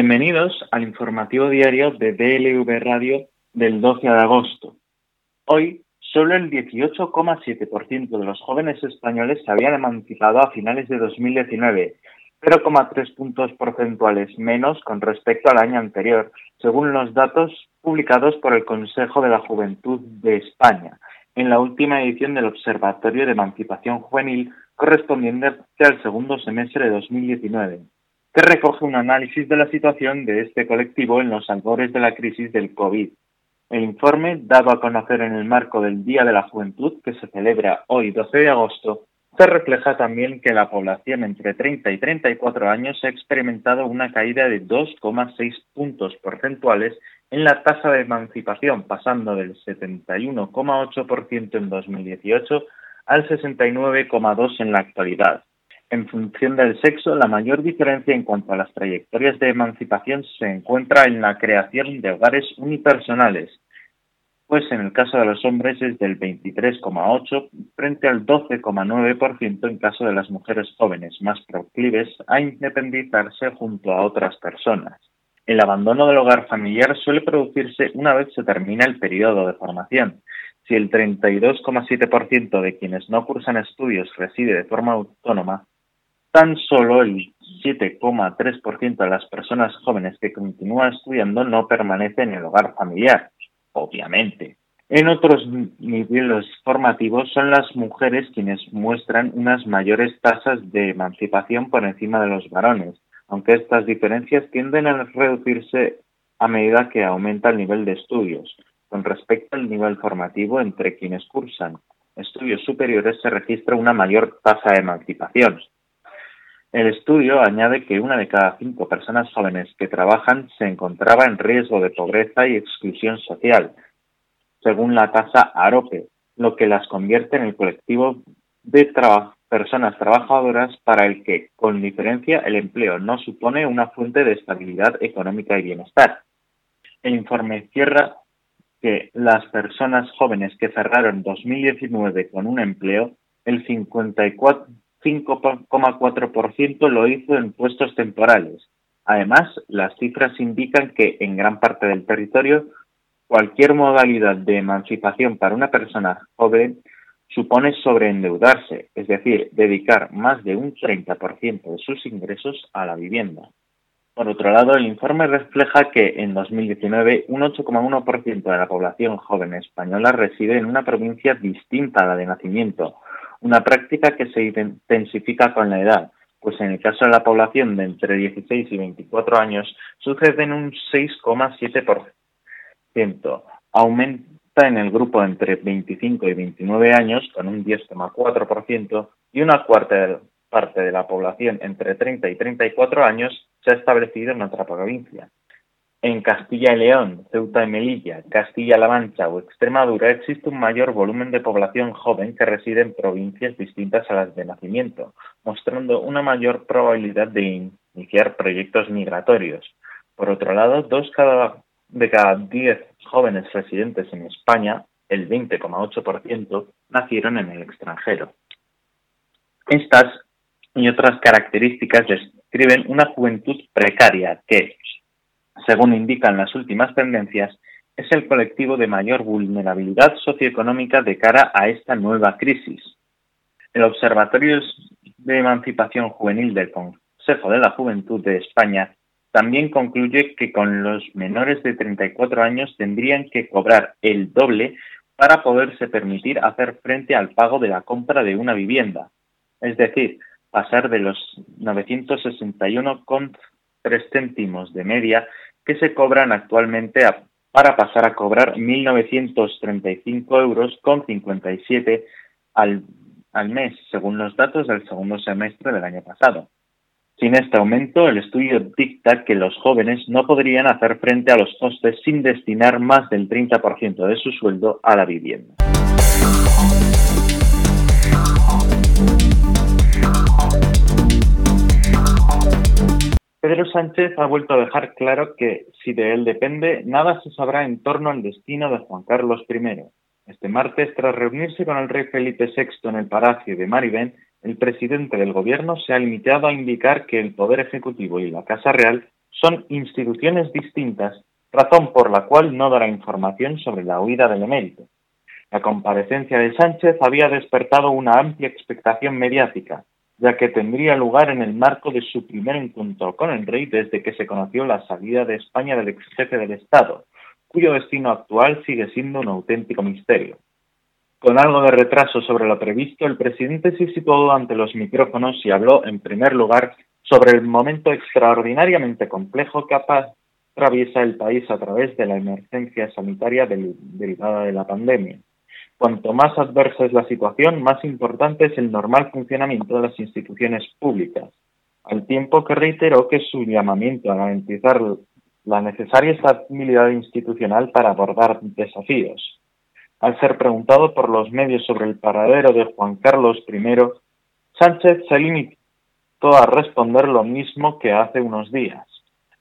Bienvenidos al informativo diario de DLV Radio del 12 de agosto. Hoy, solo el 18,7% de los jóvenes españoles se habían emancipado a finales de 2019, 0,3 puntos porcentuales menos con respecto al año anterior, según los datos publicados por el Consejo de la Juventud de España, en la última edición del Observatorio de Emancipación Juvenil correspondiente al segundo semestre de 2019 que recoge un análisis de la situación de este colectivo en los albores de la crisis del COVID. El informe, dado a conocer en el marco del Día de la Juventud, que se celebra hoy 12 de agosto, se refleja también que la población entre 30 y 34 años ha experimentado una caída de 2,6 puntos porcentuales en la tasa de emancipación, pasando del 71,8% en 2018 al 69,2% en la actualidad. En función del sexo, la mayor diferencia en cuanto a las trayectorias de emancipación se encuentra en la creación de hogares unipersonales, pues en el caso de los hombres es del 23,8 frente al 12,9% en caso de las mujeres jóvenes, más proclives a independizarse junto a otras personas. El abandono del hogar familiar suele producirse una vez se termina el periodo de formación. Si el 32,7% de quienes no cursan estudios reside de forma autónoma, tan solo el 7,3% de las personas jóvenes que continúan estudiando no permanece en el hogar familiar, obviamente. En otros niveles formativos son las mujeres quienes muestran unas mayores tasas de emancipación por encima de los varones, aunque estas diferencias tienden a reducirse a medida que aumenta el nivel de estudios. Con respecto al nivel formativo, entre quienes cursan estudios superiores se registra una mayor tasa de emancipación, el estudio añade que una de cada cinco personas jóvenes que trabajan se encontraba en riesgo de pobreza y exclusión social, según la tasa AROPE, lo que las convierte en el colectivo de personas trabajadoras para el que, con diferencia, el empleo no supone una fuente de estabilidad económica y bienestar. El informe cierra que las personas jóvenes que cerraron 2019 con un empleo, el 54 5,4% lo hizo en puestos temporales. Además, las cifras indican que en gran parte del territorio cualquier modalidad de emancipación para una persona joven supone sobreendeudarse, es decir, dedicar más de un 30% de sus ingresos a la vivienda. Por otro lado, el informe refleja que en 2019 un 8,1% de la población joven española reside en una provincia distinta a la de nacimiento, una práctica que se intensifica con la edad, pues en el caso de la población de entre 16 y 24 años sucede en un 6,7%. Aumenta en el grupo entre 25 y 29 años con un 10,4% y una cuarta parte de la población entre 30 y 34 años se ha establecido en otra provincia. En Castilla y León, Ceuta y Melilla, Castilla-La Mancha o Extremadura existe un mayor volumen de población joven que reside en provincias distintas a las de nacimiento, mostrando una mayor probabilidad de iniciar proyectos migratorios. Por otro lado, dos de cada diez jóvenes residentes en España, el 20,8%, nacieron en el extranjero. Estas y otras características describen una juventud precaria que, según indican las últimas tendencias, es el colectivo de mayor vulnerabilidad socioeconómica de cara a esta nueva crisis. El Observatorio de Emancipación Juvenil del Consejo de la Juventud de España también concluye que con los menores de 34 años tendrían que cobrar el doble para poderse permitir hacer frente al pago de la compra de una vivienda, es decir, pasar de los 961,3 céntimos de media que se cobran actualmente para pasar a cobrar 1.935 euros con 57 al, al mes, según los datos del segundo semestre del año pasado. Sin este aumento, el estudio dicta que los jóvenes no podrían hacer frente a los costes sin destinar más del 30% de su sueldo a la vivienda. Pedro Sánchez ha vuelto a dejar claro que, si de él depende, nada se sabrá en torno al destino de Juan Carlos I. Este martes, tras reunirse con el rey Felipe VI en el Palacio de Maribén, el presidente del gobierno se ha limitado a indicar que el Poder Ejecutivo y la Casa Real son instituciones distintas, razón por la cual no dará información sobre la huida del emérito. La comparecencia de Sánchez había despertado una amplia expectación mediática, ya que tendría lugar en el marco de su primer encuentro con el rey desde que se conoció la salida de España del ex jefe del Estado, cuyo destino actual sigue siendo un auténtico misterio. Con algo de retraso sobre lo previsto, el presidente se situó ante los micrófonos y habló, en primer lugar, sobre el momento extraordinariamente complejo que atraviesa el país a través de la emergencia sanitaria derivada de la pandemia. Cuanto más adversa es la situación, más importante es el normal funcionamiento de las instituciones públicas, al tiempo que reiteró que su llamamiento a garantizar la necesaria estabilidad institucional para abordar desafíos al ser preguntado por los medios sobre el paradero de Juan Carlos I, Sánchez se limitó a responder lo mismo que hace unos días.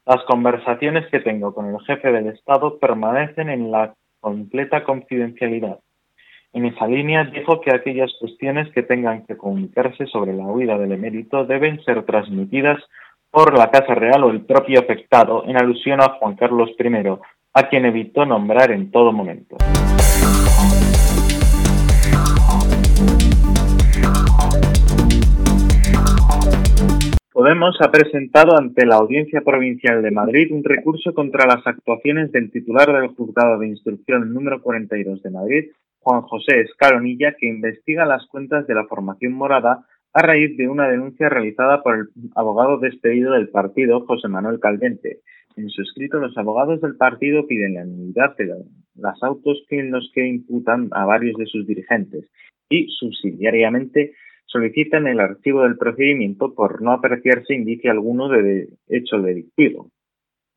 Las conversaciones que tengo con el jefe del Estado permanecen en la completa confidencialidad. En esa línea dijo que aquellas cuestiones que tengan que comunicarse sobre la huida del emérito deben ser transmitidas por la Casa Real o el propio afectado, en alusión a Juan Carlos I, a quien evitó nombrar en todo momento. Podemos ha presentado ante la Audiencia Provincial de Madrid un recurso contra las actuaciones del titular del Juzgado de Instrucción número 42 de Madrid, Juan José Escalonilla, que investiga las cuentas de la formación morada a raíz de una denuncia realizada por el abogado despedido del partido, José Manuel Calvente. En su escrito, los abogados del partido piden la nulidad de las autos en los que imputan a varios de sus dirigentes y, subsidiariamente, solicitan el archivo del procedimiento por no apreciarse indicio alguno de hecho delictivo.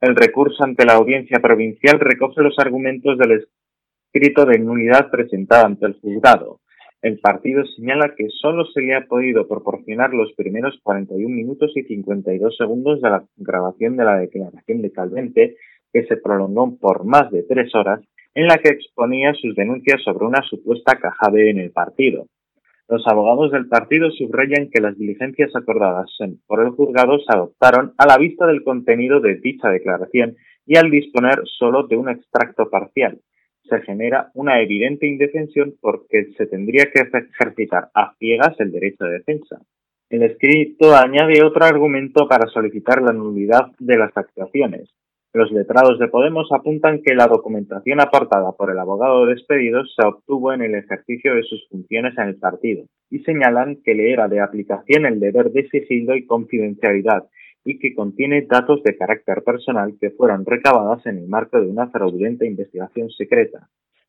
El recurso ante la audiencia provincial recoge los argumentos del escrito de nulidad presentado ante el juzgado. El partido señala que solo se le ha podido proporcionar los primeros 41 minutos y 52 segundos de la grabación de la declaración de Calvente, que se prolongó por más de tres horas, en la que exponía sus denuncias sobre una supuesta caja B en el partido. Los abogados del partido subrayan que las diligencias acordadas por el juzgado se adoptaron a la vista del contenido de dicha declaración y al disponer solo de un extracto parcial, se genera una evidente indefensión porque se tendría que ejercitar a ciegas el derecho de defensa. El escrito añade otro argumento para solicitar la nulidad de las actuaciones. Los letrados de Podemos apuntan que la documentación aportada por el abogado despedido se obtuvo en el ejercicio de sus funciones en el partido y señalan que le era de aplicación el deber de sigilo y confidencialidad y que contiene datos de carácter personal que fueron recabadas en el marco de una fraudulenta investigación secreta.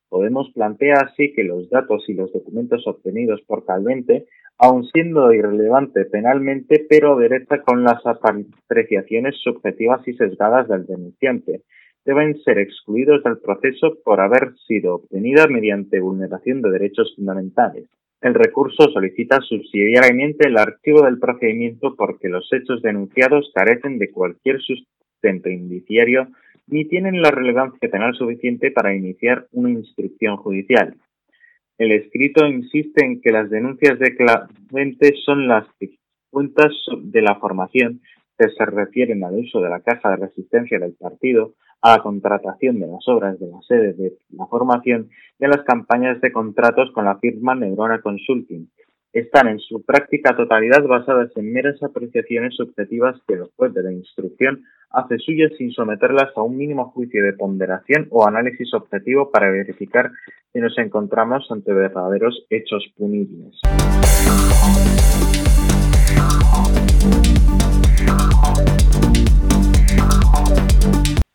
Podemos plantear así que los datos y los documentos obtenidos por Calvente, aun siendo irrelevante penalmente, pero derecha con las apreciaciones subjetivas y sesgadas del denunciante, deben ser excluidos del proceso por haber sido obtenidas mediante vulneración de derechos fundamentales. El recurso solicita subsidiariamente el archivo del procedimiento porque los hechos denunciados carecen de cualquier sustento indiciario ni tienen la relevancia penal suficiente para iniciar una instrucción judicial. El escrito insiste en que las denuncias de son las cuentas de la formación que se refieren al uso de la caja de resistencia del partido, a la contratación de las obras de la sede de la formación y las campañas de contratos con la firma Neurona Consulting. Están en su práctica totalidad basadas en meras apreciaciones subjetivas que el juez de la instrucción hace suyas sin someterlas a un mínimo juicio de ponderación o análisis objetivo para verificar si nos encontramos ante verdaderos hechos punibles.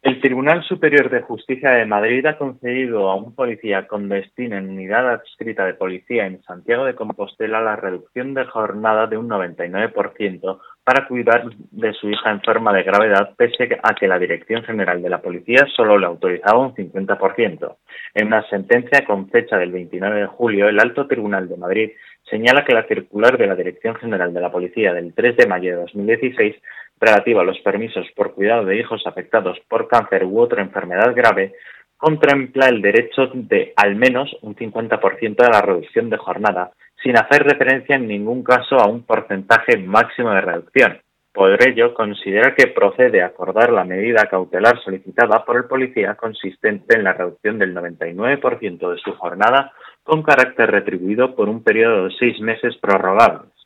El Tribunal Superior de Justicia de Madrid ha concedido a un policía con destino en unidad adscrita de policía en Santiago de Compostela la reducción de jornada de un 99% para cuidar de su hija enferma de gravedad, pese a que la Dirección General de la Policía solo le autorizaba un 50%. En una sentencia con fecha del 29 de julio, el Alto Tribunal de Madrid señala que la circular de la Dirección General de la Policía del 3 de mayo de 2016 relativa a los permisos por cuidado de hijos afectados por cáncer u otra enfermedad grave contempla el derecho de al menos un 50% de la reducción de jornada, sin hacer referencia en ningún caso a un porcentaje máximo de reducción. Por ello, considera que procede acordar la medida cautelar solicitada por el policía consistente en la reducción del 99% de su jornada con carácter retribuido por un periodo de seis meses prorrogables.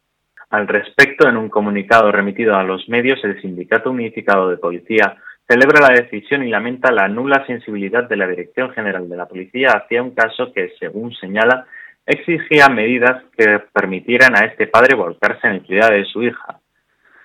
Al respecto, en un comunicado remitido a los medios, el Sindicato Unificado de Policía celebra la decisión y lamenta la nula sensibilidad de la Dirección General de la Policía hacia un caso que, según señala, exigía medidas que permitieran a este padre volcarse en el cuidado de su hija.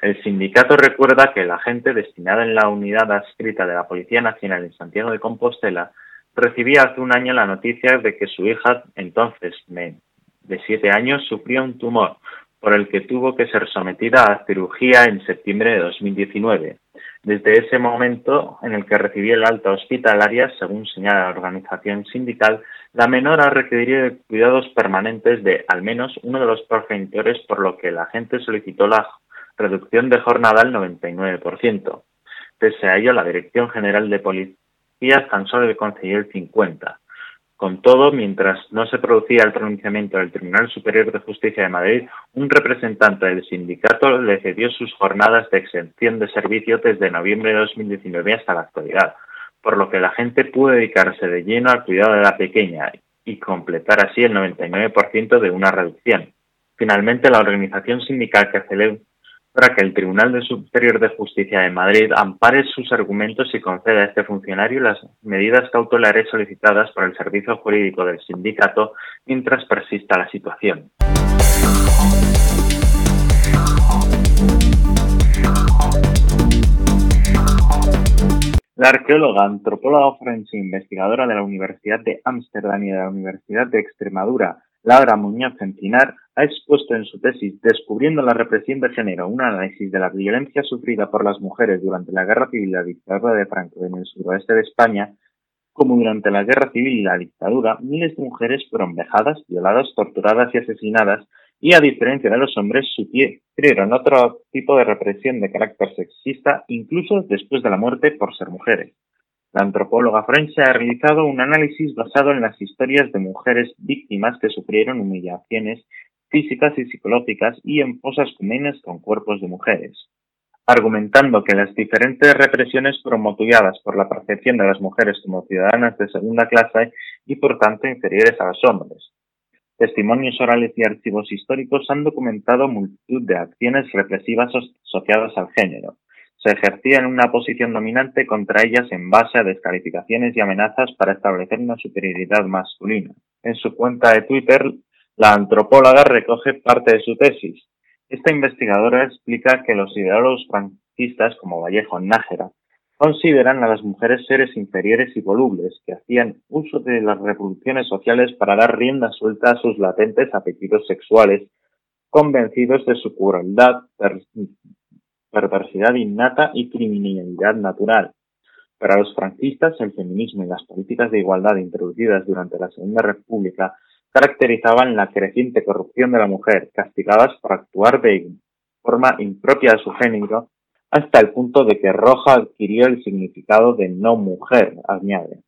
El sindicato recuerda que la gente destinada en la unidad adscrita de la Policía Nacional en Santiago de Compostela recibía hace un año la noticia de que su hija, entonces de siete años, sufría un tumor por el que tuvo que ser sometida a cirugía en septiembre de 2019. Desde ese momento en el que recibió el alta hospitalaria, según señala la organización sindical, la menor ha requerido cuidados permanentes de al menos uno de los progenitores, por lo que la gente solicitó la reducción de jornada al 99%. Pese a ello, la Dirección General de Policía tan solo le concedió el 50%. Con todo, mientras no se producía el pronunciamiento del Tribunal Superior de Justicia de Madrid, un representante del sindicato le cedió sus jornadas de exención de servicio desde noviembre de 2019 hasta la actualidad, por lo que la gente pudo dedicarse de lleno al cuidado de la pequeña y completar así el 99% de una reducción. Finalmente, la organización sindical que para que el Tribunal Superior de Justicia de Madrid ampare sus argumentos y conceda a este funcionario las medidas cautelares solicitadas por el Servicio Jurídico del Sindicato mientras persista la situación. La arqueóloga, antropóloga forense e investigadora de la Universidad de Ámsterdam y de la Universidad de Extremadura, Laura Muñoz Encinar ha expuesto en su tesis Descubriendo la represión de género, un análisis de la violencia sufrida por las mujeres durante la Guerra Civil y la dictadura de Franco en el suroeste de España, como durante la Guerra Civil y la dictadura, miles de mujeres fueron vejadas, violadas, torturadas y asesinadas, y a diferencia de los hombres, sufrieron otro tipo de represión de carácter sexista, incluso después de la muerte por ser mujeres. La antropóloga forense ha realizado un análisis basado en las historias de mujeres víctimas que sufrieron humillaciones físicas y psicológicas y en fosas comunes con cuerpos de mujeres, argumentando que las diferentes represiones fueron motivadas por la percepción de las mujeres como ciudadanas de segunda clase y por tanto inferiores a los hombres. Testimonios orales y archivos históricos han documentado multitud de acciones represivas asociadas al género, se ejercía en una posición dominante contra ellas en base a descalificaciones y amenazas para establecer una superioridad masculina. En su cuenta de Twitter, la antropóloga recoge parte de su tesis. Esta investigadora explica que los ideólogos franquistas como Vallejo Nájera consideran a las mujeres seres inferiores y volubles que hacían uso de las revoluciones sociales para dar rienda suelta a sus latentes apetitos sexuales, convencidos de su crueldad perversidad innata y criminalidad natural. Para los franquistas, el feminismo y las políticas de igualdad introducidas durante la Segunda República caracterizaban la creciente corrupción de la mujer, castigadas por actuar de forma impropia de su género, hasta el punto de que Roja adquirió el significado de no mujer, añade.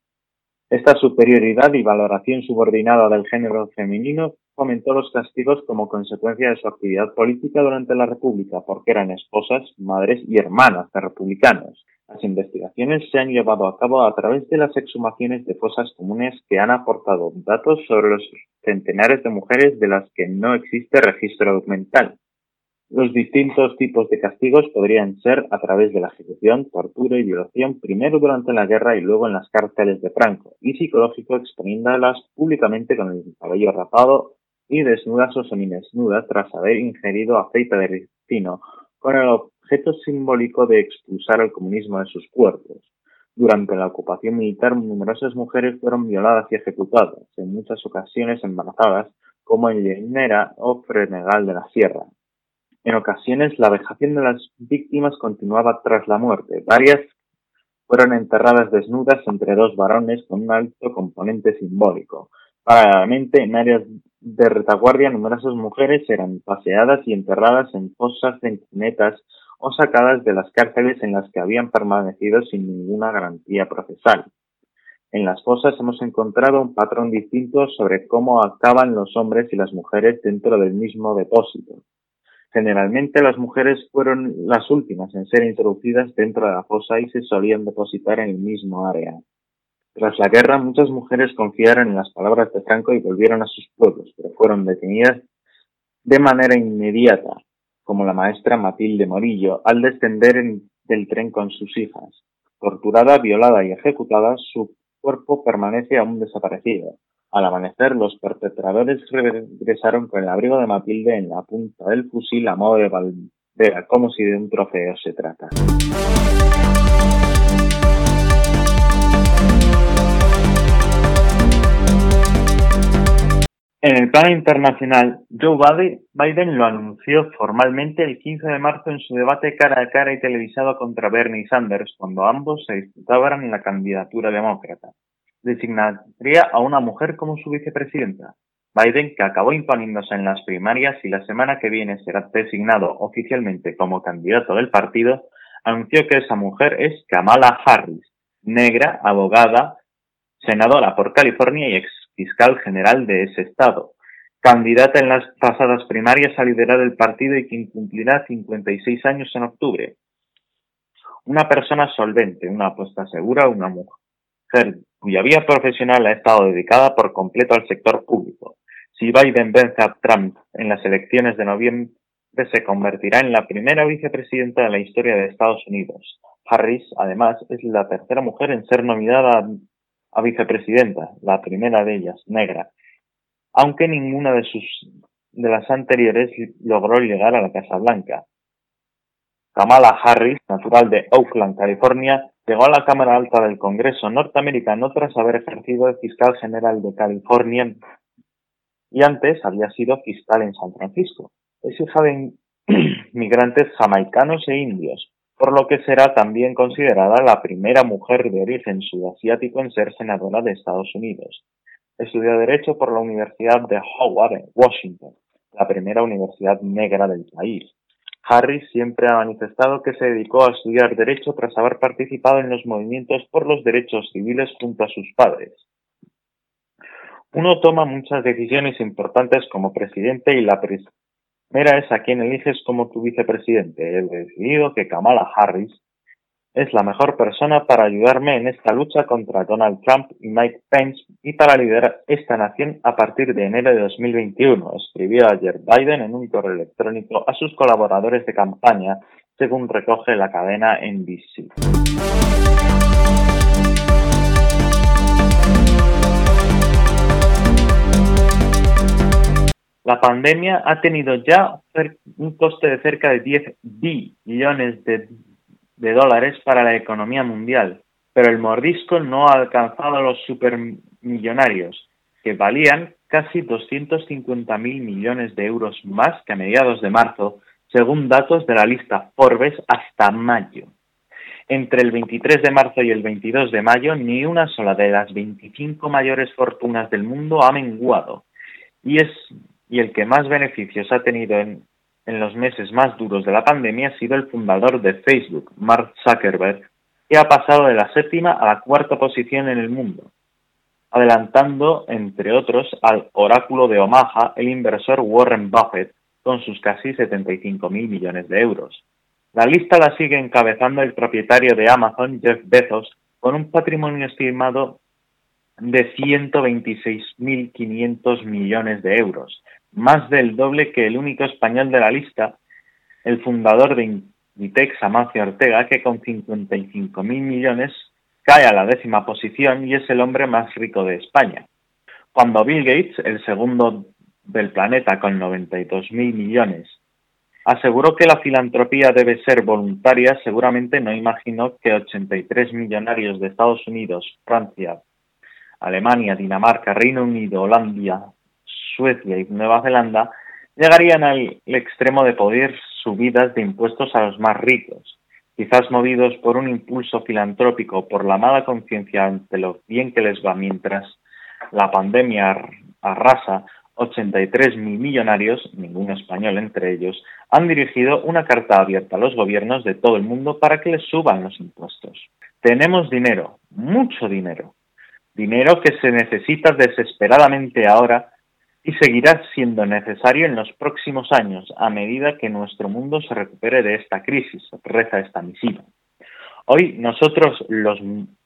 Esta superioridad y valoración subordinada del género femenino fomentó los castigos como consecuencia de su actividad política durante la República, porque eran esposas, madres y hermanas de republicanos. Las investigaciones se han llevado a cabo a través de las exhumaciones de fosas comunes que han aportado datos sobre los centenares de mujeres de las que no existe registro documental. Los distintos tipos de castigos podrían ser a través de la ejecución, tortura y violación, primero durante la guerra y luego en las cárceles de Franco, y psicológico exponiéndolas públicamente con el cabello rapado y desnudas o semidesnudas tras haber ingerido aceite de ricino, con el objeto simbólico de expulsar el comunismo de sus cuerpos. Durante la ocupación militar, numerosas mujeres fueron violadas y ejecutadas, en muchas ocasiones embarazadas, como en Llenera o Frenegal de la Sierra. En ocasiones, la vejación de las víctimas continuaba tras la muerte. Varias fueron enterradas desnudas entre dos varones con un alto componente simbólico. Paralelamente, en áreas de retaguardia, numerosas mujeres eran paseadas y enterradas en fosas en cunetas o sacadas de las cárceles en las que habían permanecido sin ninguna garantía procesal. En las fosas hemos encontrado un patrón distinto sobre cómo actuaban los hombres y las mujeres dentro del mismo depósito. Generalmente las mujeres fueron las últimas en ser introducidas dentro de la fosa y se solían depositar en el mismo área. Tras la guerra, muchas mujeres confiaron en las palabras de Franco y volvieron a sus pueblos, pero fueron detenidas de manera inmediata, como la maestra Matilde Morillo, al descender del tren con sus hijas. Torturada, violada y ejecutada, su cuerpo permanece aún desaparecido. Al amanecer, los perpetradores regresaron con el abrigo de Matilde en la punta del fusil a modo de bandera, como si de un trofeo se tratara. En el plano internacional, Joe Biden lo anunció formalmente el 15 de marzo en su debate cara a cara y televisado contra Bernie Sanders, cuando ambos se disputaban la candidatura demócrata. Designaría a una mujer como su vicepresidenta. Biden, que acabó imponiéndose en las primarias y la semana que viene será designado oficialmente como candidato del partido, anunció que esa mujer es Kamala Harris, negra, abogada, senadora por California y ex fiscal general de ese estado, candidata en las pasadas primarias a liderar el partido y quien cumplirá 56 años en octubre. Una persona solvente, una apuesta segura, una mujer cuya vida profesional ha estado dedicada por completo al sector público. Si Biden vence a Trump en las elecciones de noviembre, se convertirá en la primera vicepresidenta de la historia de Estados Unidos. Harris, además, es la tercera mujer en ser nominada a vicepresidenta, la primera de ellas, negra, aunque ninguna de sus de las anteriores logró llegar a la Casa Blanca. Kamala Harris, natural de Oakland, California, llegó a la Cámara Alta del Congreso norteamericano tras haber ejercido de fiscal general de California y antes había sido fiscal en San Francisco. Es hija de migrantes jamaicanos e indios, por lo que será también considerada la primera mujer de origen sudasiático en ser senadora de Estados Unidos. Estudió Derecho por la Universidad de Howard Washington, la primera universidad negra del país. Harris siempre ha manifestado que se dedicó a estudiar Derecho tras haber participado en los movimientos por los derechos civiles junto a sus padres. Uno toma muchas decisiones importantes como presidente y la Mira es a quien eliges como tu vicepresidente. He decidido que Kamala Harris es la mejor persona para ayudarme en esta lucha contra Donald Trump y Mike Pence y para liderar esta nación a partir de enero de 2021, escribió ayer Biden en un correo electrónico a sus colaboradores de campaña, según recoge la cadena NBC. La pandemia ha tenido ya un coste de cerca de 10 billones de, dólares para la economía mundial, pero el mordisco no ha alcanzado a los supermillonarios, que valían casi 250.000 millones de euros más que a mediados de marzo, según datos de la lista Forbes hasta mayo. Entre el 23 de marzo y el 22 de mayo, ni una sola de las 25 mayores fortunas del mundo ha menguado. Y es y el que más beneficios ha tenido en, los meses más duros de la pandemia ha sido el fundador de Facebook, Mark Zuckerberg, que ha pasado de la séptima a la cuarta posición en el mundo, adelantando, entre otros, al oráculo de Omaha, el inversor Warren Buffett, con sus casi 75 mil millones de euros. La lista la sigue encabezando el propietario de Amazon, Jeff Bezos, con un patrimonio estimado de 126.500 millones de euros, más del doble que el único español de la lista, el fundador de Inditex, Amancio Ortega, que con 55.000 millones cae a la décima posición y es el hombre más rico de España. Cuando Bill Gates, el segundo del planeta con 92.000 millones, aseguró que la filantropía debe ser voluntaria, seguramente no imaginó que 83 millonarios de Estados Unidos, Francia, Alemania, Dinamarca, Reino Unido, Holanda, Suecia y Nueva Zelanda llegarían al extremo de poder subidas de impuestos a los más ricos, quizás movidos por un impulso filantrópico por la mala conciencia ante lo bien que les va mientras la pandemia arrasa 83 mil millonarios, ningún español entre ellos, han dirigido una carta abierta a los gobiernos de todo el mundo para que les suban los impuestos. Tenemos dinero, mucho dinero, dinero que se necesita desesperadamente ahora y seguirá siendo necesario en los próximos años a medida que nuestro mundo se recupere de esta crisis, reza esta misiva. Hoy nosotros, los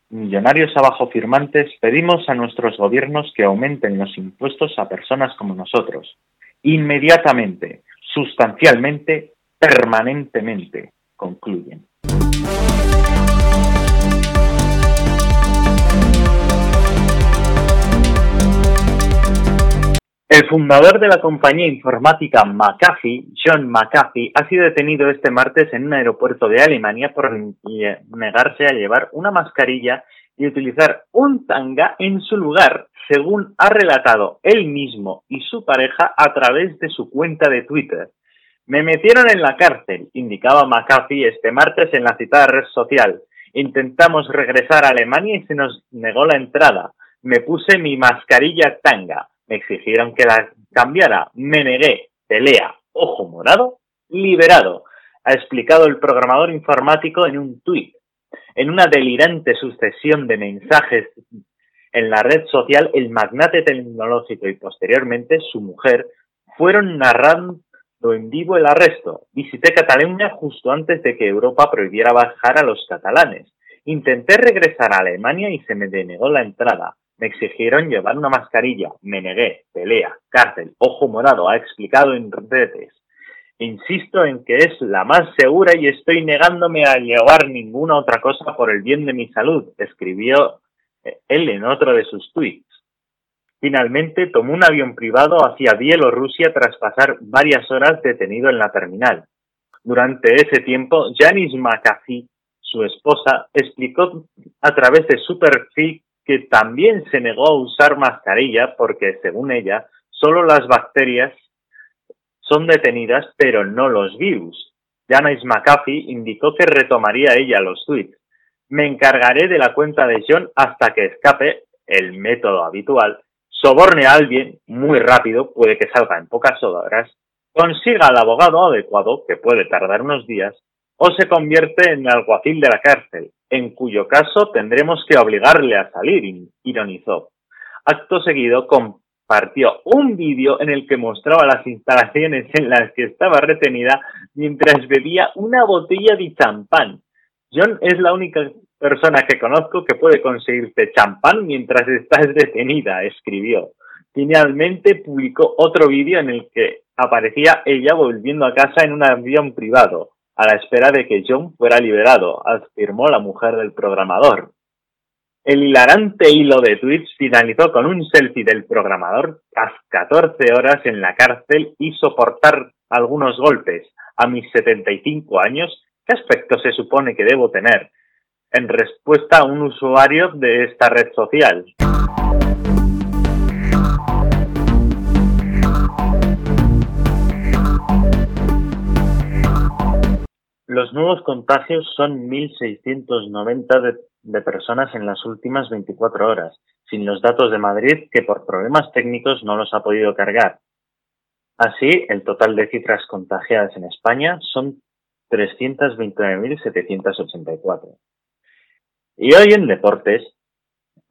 millonarios abajo firmantes, pedimos a nuestros gobiernos que aumenten los impuestos a personas como nosotros, inmediatamente, sustancialmente, permanentemente, concluyen. El fundador de la compañía informática McAfee, John McAfee, ha sido detenido este martes en un aeropuerto de Alemania por negarse a llevar una mascarilla y utilizar un tanga en su lugar, según ha relatado él mismo y su pareja a través de su cuenta de Twitter. Me metieron en la cárcel, indicaba McAfee este martes en la citada red social. Intentamos regresar a Alemania y se nos negó la entrada. Me puse mi mascarilla tanga me exigieron que la cambiara. Me negué. Pelea. Ojo morado. Liberado. Ha explicado el programador informático en un tuit. En una delirante sucesión de mensajes en la red social, el magnate tecnológico y posteriormente su mujer fueron narrando en vivo el arresto. Visité Cataluña justo antes de que Europa prohibiera bajar a los catalanes. Intenté regresar a Alemania y se me denegó la entrada. Me exigieron llevar una mascarilla, me negué, pelea, cárcel, ojo morado, ha explicado en redes. Insisto en que es la más segura y estoy negándome a llevar ninguna otra cosa por el bien de mi salud, escribió eh, él en otro de sus tweets. Finalmente tomó un avión privado hacia Bielorrusia tras pasar varias horas detenido en la terminal. Durante ese tiempo, Janice McAfee, su esposa, explicó a través de su perfil que también se negó a usar mascarilla porque, según ella, solo las bacterias son detenidas, pero no los virus. Janice McAfee indicó que retomaría ella los tweets. Me encargaré de la cuenta de John hasta que escape, el método habitual, soborne a alguien muy rápido, puede que salga en pocas horas, consiga al abogado adecuado, que puede tardar unos días, o se convierte en alguacil de la cárcel, en cuyo caso tendremos que obligarle a salir, ironizó. Acto seguido compartió un vídeo en el que mostraba las instalaciones en las que estaba retenida mientras bebía una botella de champán. John es la única persona que conozco que puede conseguirte champán mientras estás detenida, escribió. Finalmente publicó otro vídeo en el que aparecía ella volviendo a casa en un avión privado a la espera de que John fuera liberado, afirmó la mujer del programador. El hilarante hilo de tweets finalizó con un selfie del programador a 14 horas en la cárcel y soportar algunos golpes. A mis 75 años, ¿qué aspecto se supone que debo tener? En respuesta a un usuario de esta red social. Los nuevos contagios son 1.690 de, personas en las últimas 24 horas, sin los datos de Madrid que por problemas técnicos no los ha podido cargar. Así, el total de cifras contagiadas en España son 329.784. Y hoy en deportes,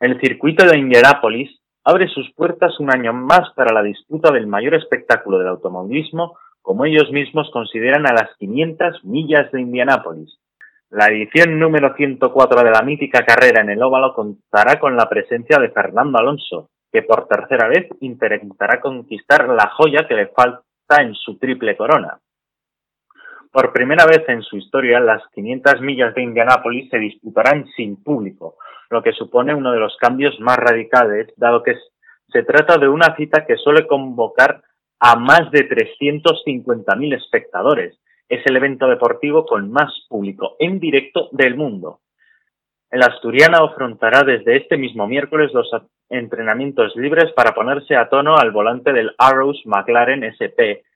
el circuito de Indianápolis abre sus puertas un año más para la disputa del mayor espectáculo del automovilismo como ellos mismos consideran a las 500 millas de Indianápolis. La edición número 104 de la mítica carrera en el óvalo contará con la presencia de Fernando Alonso, que por tercera vez intentará conquistar la joya que le falta en su triple corona. Por primera vez en su historia, las 500 millas de Indianápolis se disputarán sin público, lo que supone uno de los cambios más radicales, dado que se trata de una cita que suele convocar a más de 350.000 espectadores. Es el evento deportivo con más público en directo del mundo. El asturiana afrontará desde este mismo miércoles los entrenamientos libres para ponerse a tono al volante del Arrows McLaren SP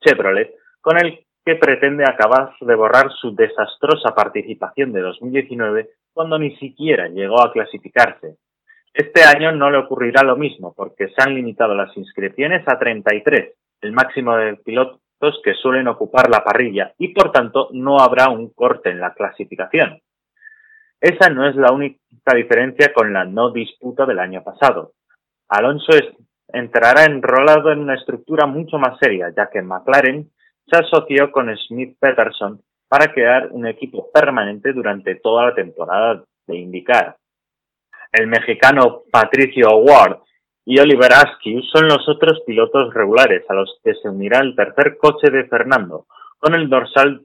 Chevrolet, con el que pretende acabar de borrar su desastrosa participación de 2019 cuando ni siquiera llegó a clasificarse. Este año no le ocurrirá lo mismo porque se han limitado las inscripciones a 33, el máximo de pilotos que suelen ocupar la parrilla y por tanto no habrá un corte en la clasificación. Esa no es la única diferencia con la no disputa del año pasado. Alonso entrará enrolado en una estructura mucho más seria, ya que McLaren se asoció con Smith Peterson para crear un equipo permanente durante toda la temporada de IndyCar. El mexicano Patricio Ward y Oliver Askew son los otros pilotos regulares a los que se unirá el tercer coche de Fernando, con el dorsal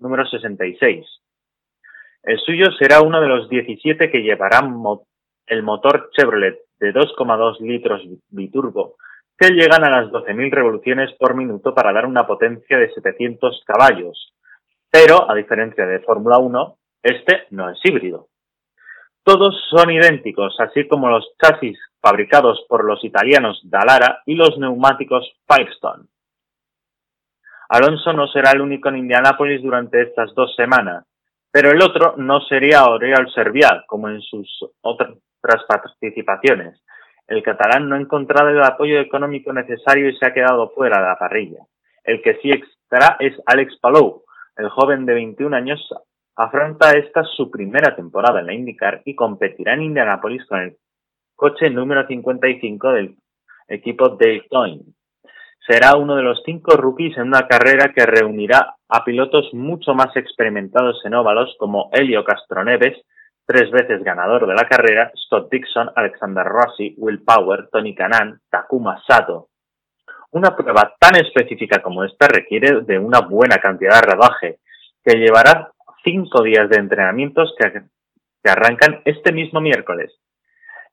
número 66. El suyo será uno de los 17 que llevarán el motor Chevrolet de 2,2 litros biturbo, que llegan a las 12.000 revoluciones por minuto para dar una potencia de 700 caballos. Pero, a diferencia de Fórmula 1, este no es híbrido. Todos son idénticos, así como los chasis fabricados por los italianos Dallara y los neumáticos Firestone. Alonso no será el único en Indianápolis durante estas dos semanas, pero el otro no sería Oriol Serviat, como en sus otras participaciones. El catalán no ha encontrado el apoyo económico necesario y se ha quedado fuera de la parrilla. El que sí estará es Alex Palou. El joven de 21 años afronta esta su primera temporada en la IndyCar y competirá en Indianapolis con el coche número 55 del equipo Daytona. Será uno de los cinco rookies en una carrera que reunirá a pilotos mucho más experimentados en óvalos como Helio Castroneves, tres veces ganador de la carrera, Scott Dixon, Alexander Rossi, Will Power, Tony Canan, Takuma Sato. Una prueba tan específica como esta requiere de una buena cantidad de rodaje, que llevará cinco días de entrenamientos que, arrancan este mismo miércoles.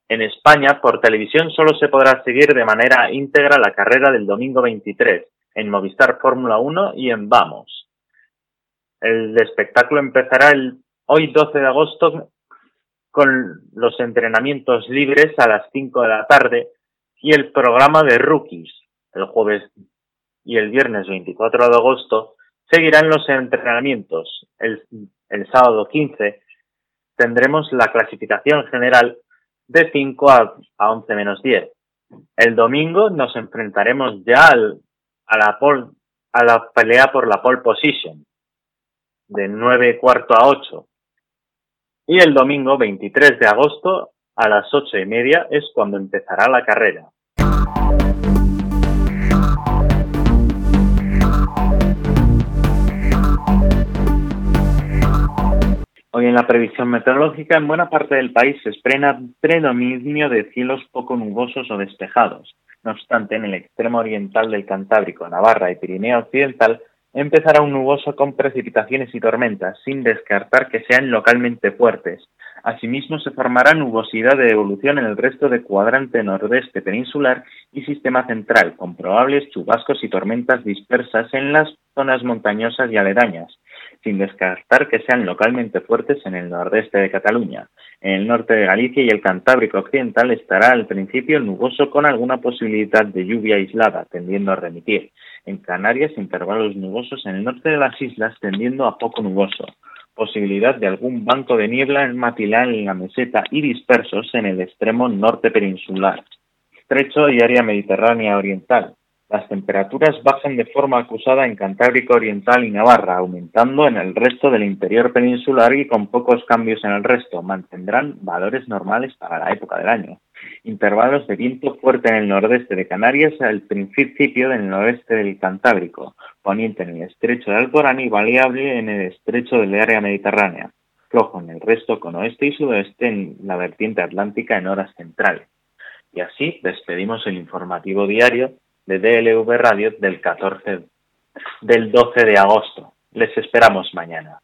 En España, por televisión solo se podrá seguir de manera íntegra la carrera del domingo 23, en Movistar Fórmula 1 y en Vamos. El espectáculo empezará el hoy 12 de agosto con los entrenamientos libres a las 5 de la tarde y el programa de rookies el jueves y el viernes 24 de agosto seguirán los entrenamientos. El, sábado 15 tendremos la clasificación general de 5 a, 11 menos 10. El domingo nos enfrentaremos ya al, a, la a la pelea por la pole position, de 9 cuarto a 8. Y el domingo 23 de agosto a las 8 y media es cuando empezará la carrera. Hoy en la previsión meteorológica, en buena parte del país se espera predominio de cielos poco nubosos o despejados. No obstante, en el extremo oriental del Cantábrico, Navarra y Pirineo Occidental, empezará un nuboso con precipitaciones y tormentas, sin descartar que sean localmente fuertes. Asimismo, se formará nubosidad de evolución en el resto del cuadrante nordeste peninsular y sistema central, con probables chubascos y tormentas dispersas en las zonas montañosas y aledañas sin descartar que sean localmente fuertes en el nordeste de Cataluña. En el norte de Galicia y el Cantábrico Occidental estará al principio nuboso con alguna posibilidad de lluvia aislada, tendiendo a remitir. En Canarias, intervalos nubosos en el norte de las islas, tendiendo a poco nuboso. Posibilidad de algún banco de niebla en Matilán en la meseta y dispersos en el extremo norte peninsular. Estrecho y área mediterránea oriental las temperaturas bajan de forma acusada en Cantábrico Oriental y Navarra, aumentando en el resto del interior peninsular y con pocos cambios en el resto. Mantendrán valores normales para la época del año. Intervalos de viento fuerte en el nordeste de Canarias al principio del noroeste del Cantábrico, poniente en el estrecho de Alborán y variable en el estrecho del área mediterránea. Flojo en el resto con oeste y sudoeste en la vertiente atlántica en horas centrales. Y así despedimos el informativo diario de DLV Radio del 14 del 12 de agosto. Les esperamos mañana.